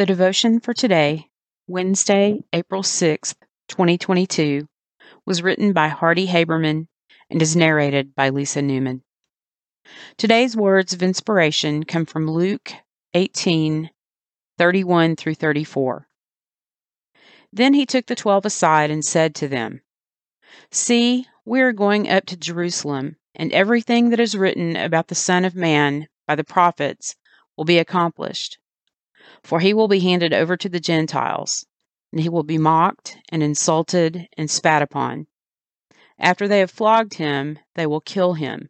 The devotion for today, Wednesday, April 6th, 2022, was written by Hardy Haberman and is narrated by Lisa Newman. Today's words of inspiration come from Luke 18 31 through 34. Then he took the twelve aside and said to them, See, we are going up to Jerusalem, and everything that is written about the Son of Man by the prophets will be accomplished. For he will be handed over to the Gentiles, and he will be mocked and insulted and spat upon. After they have flogged him, they will kill him,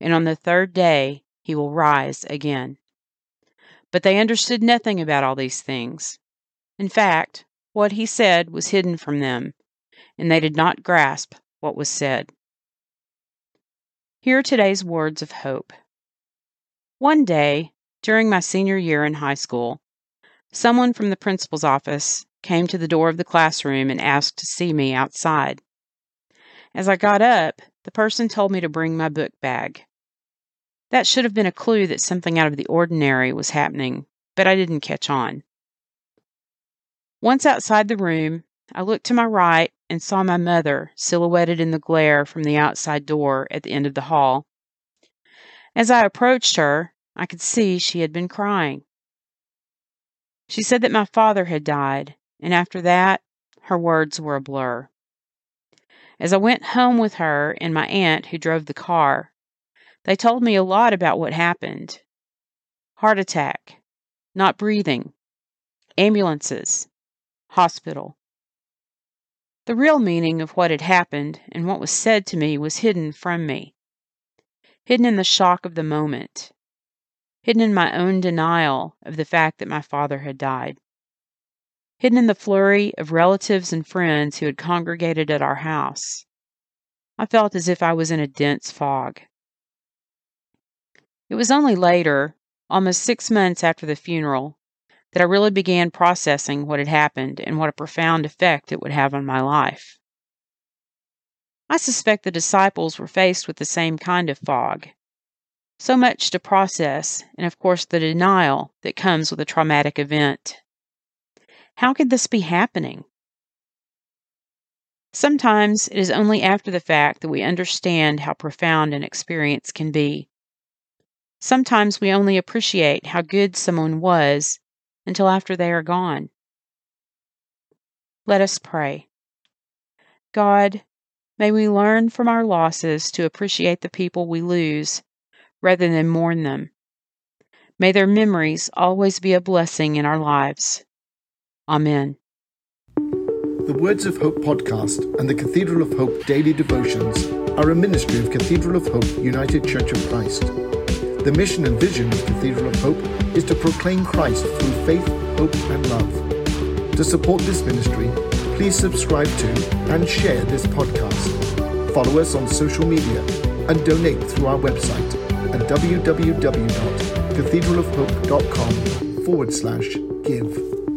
and on the third day he will rise again. But they understood nothing about all these things. In fact, what he said was hidden from them, and they did not grasp what was said. Hear today's words of hope. One day, during my senior year in high school, Someone from the principal's office came to the door of the classroom and asked to see me outside. As I got up, the person told me to bring my book bag. That should have been a clue that something out of the ordinary was happening, but I didn't catch on. Once outside the room, I looked to my right and saw my mother silhouetted in the glare from the outside door at the end of the hall. As I approached her, I could see she had been crying. She said that my father had died, and after that, her words were a blur. As I went home with her and my aunt, who drove the car, they told me a lot about what happened heart attack, not breathing, ambulances, hospital. The real meaning of what had happened and what was said to me was hidden from me, hidden in the shock of the moment hidden in my own denial of the fact that my father had died, hidden in the flurry of relatives and friends who had congregated at our house. I felt as if I was in a dense fog. It was only later, almost six months after the funeral, that I really began processing what had happened and what a profound effect it would have on my life. I suspect the disciples were faced with the same kind of fog so much to process, and of course, the denial that comes with a traumatic event. How could this be happening? Sometimes it is only after the fact that we understand how profound an experience can be. Sometimes we only appreciate how good someone was until after they are gone. Let us pray. God, may we learn from our losses to appreciate the people we lose rather than mourn them. May their memories always be a blessing in our lives. Amen. The Words of Hope podcast and the Cathedral of Hope daily devotions are a ministry of Cathedral of Hope United Church of Christ. The mission and vision of Cathedral of Hope is to proclaim Christ through faith, hope, and love. To support this ministry, please subscribe to and share this podcast. Follow us on social media and donate through our website at www.cathedralofhope.com forward slash give.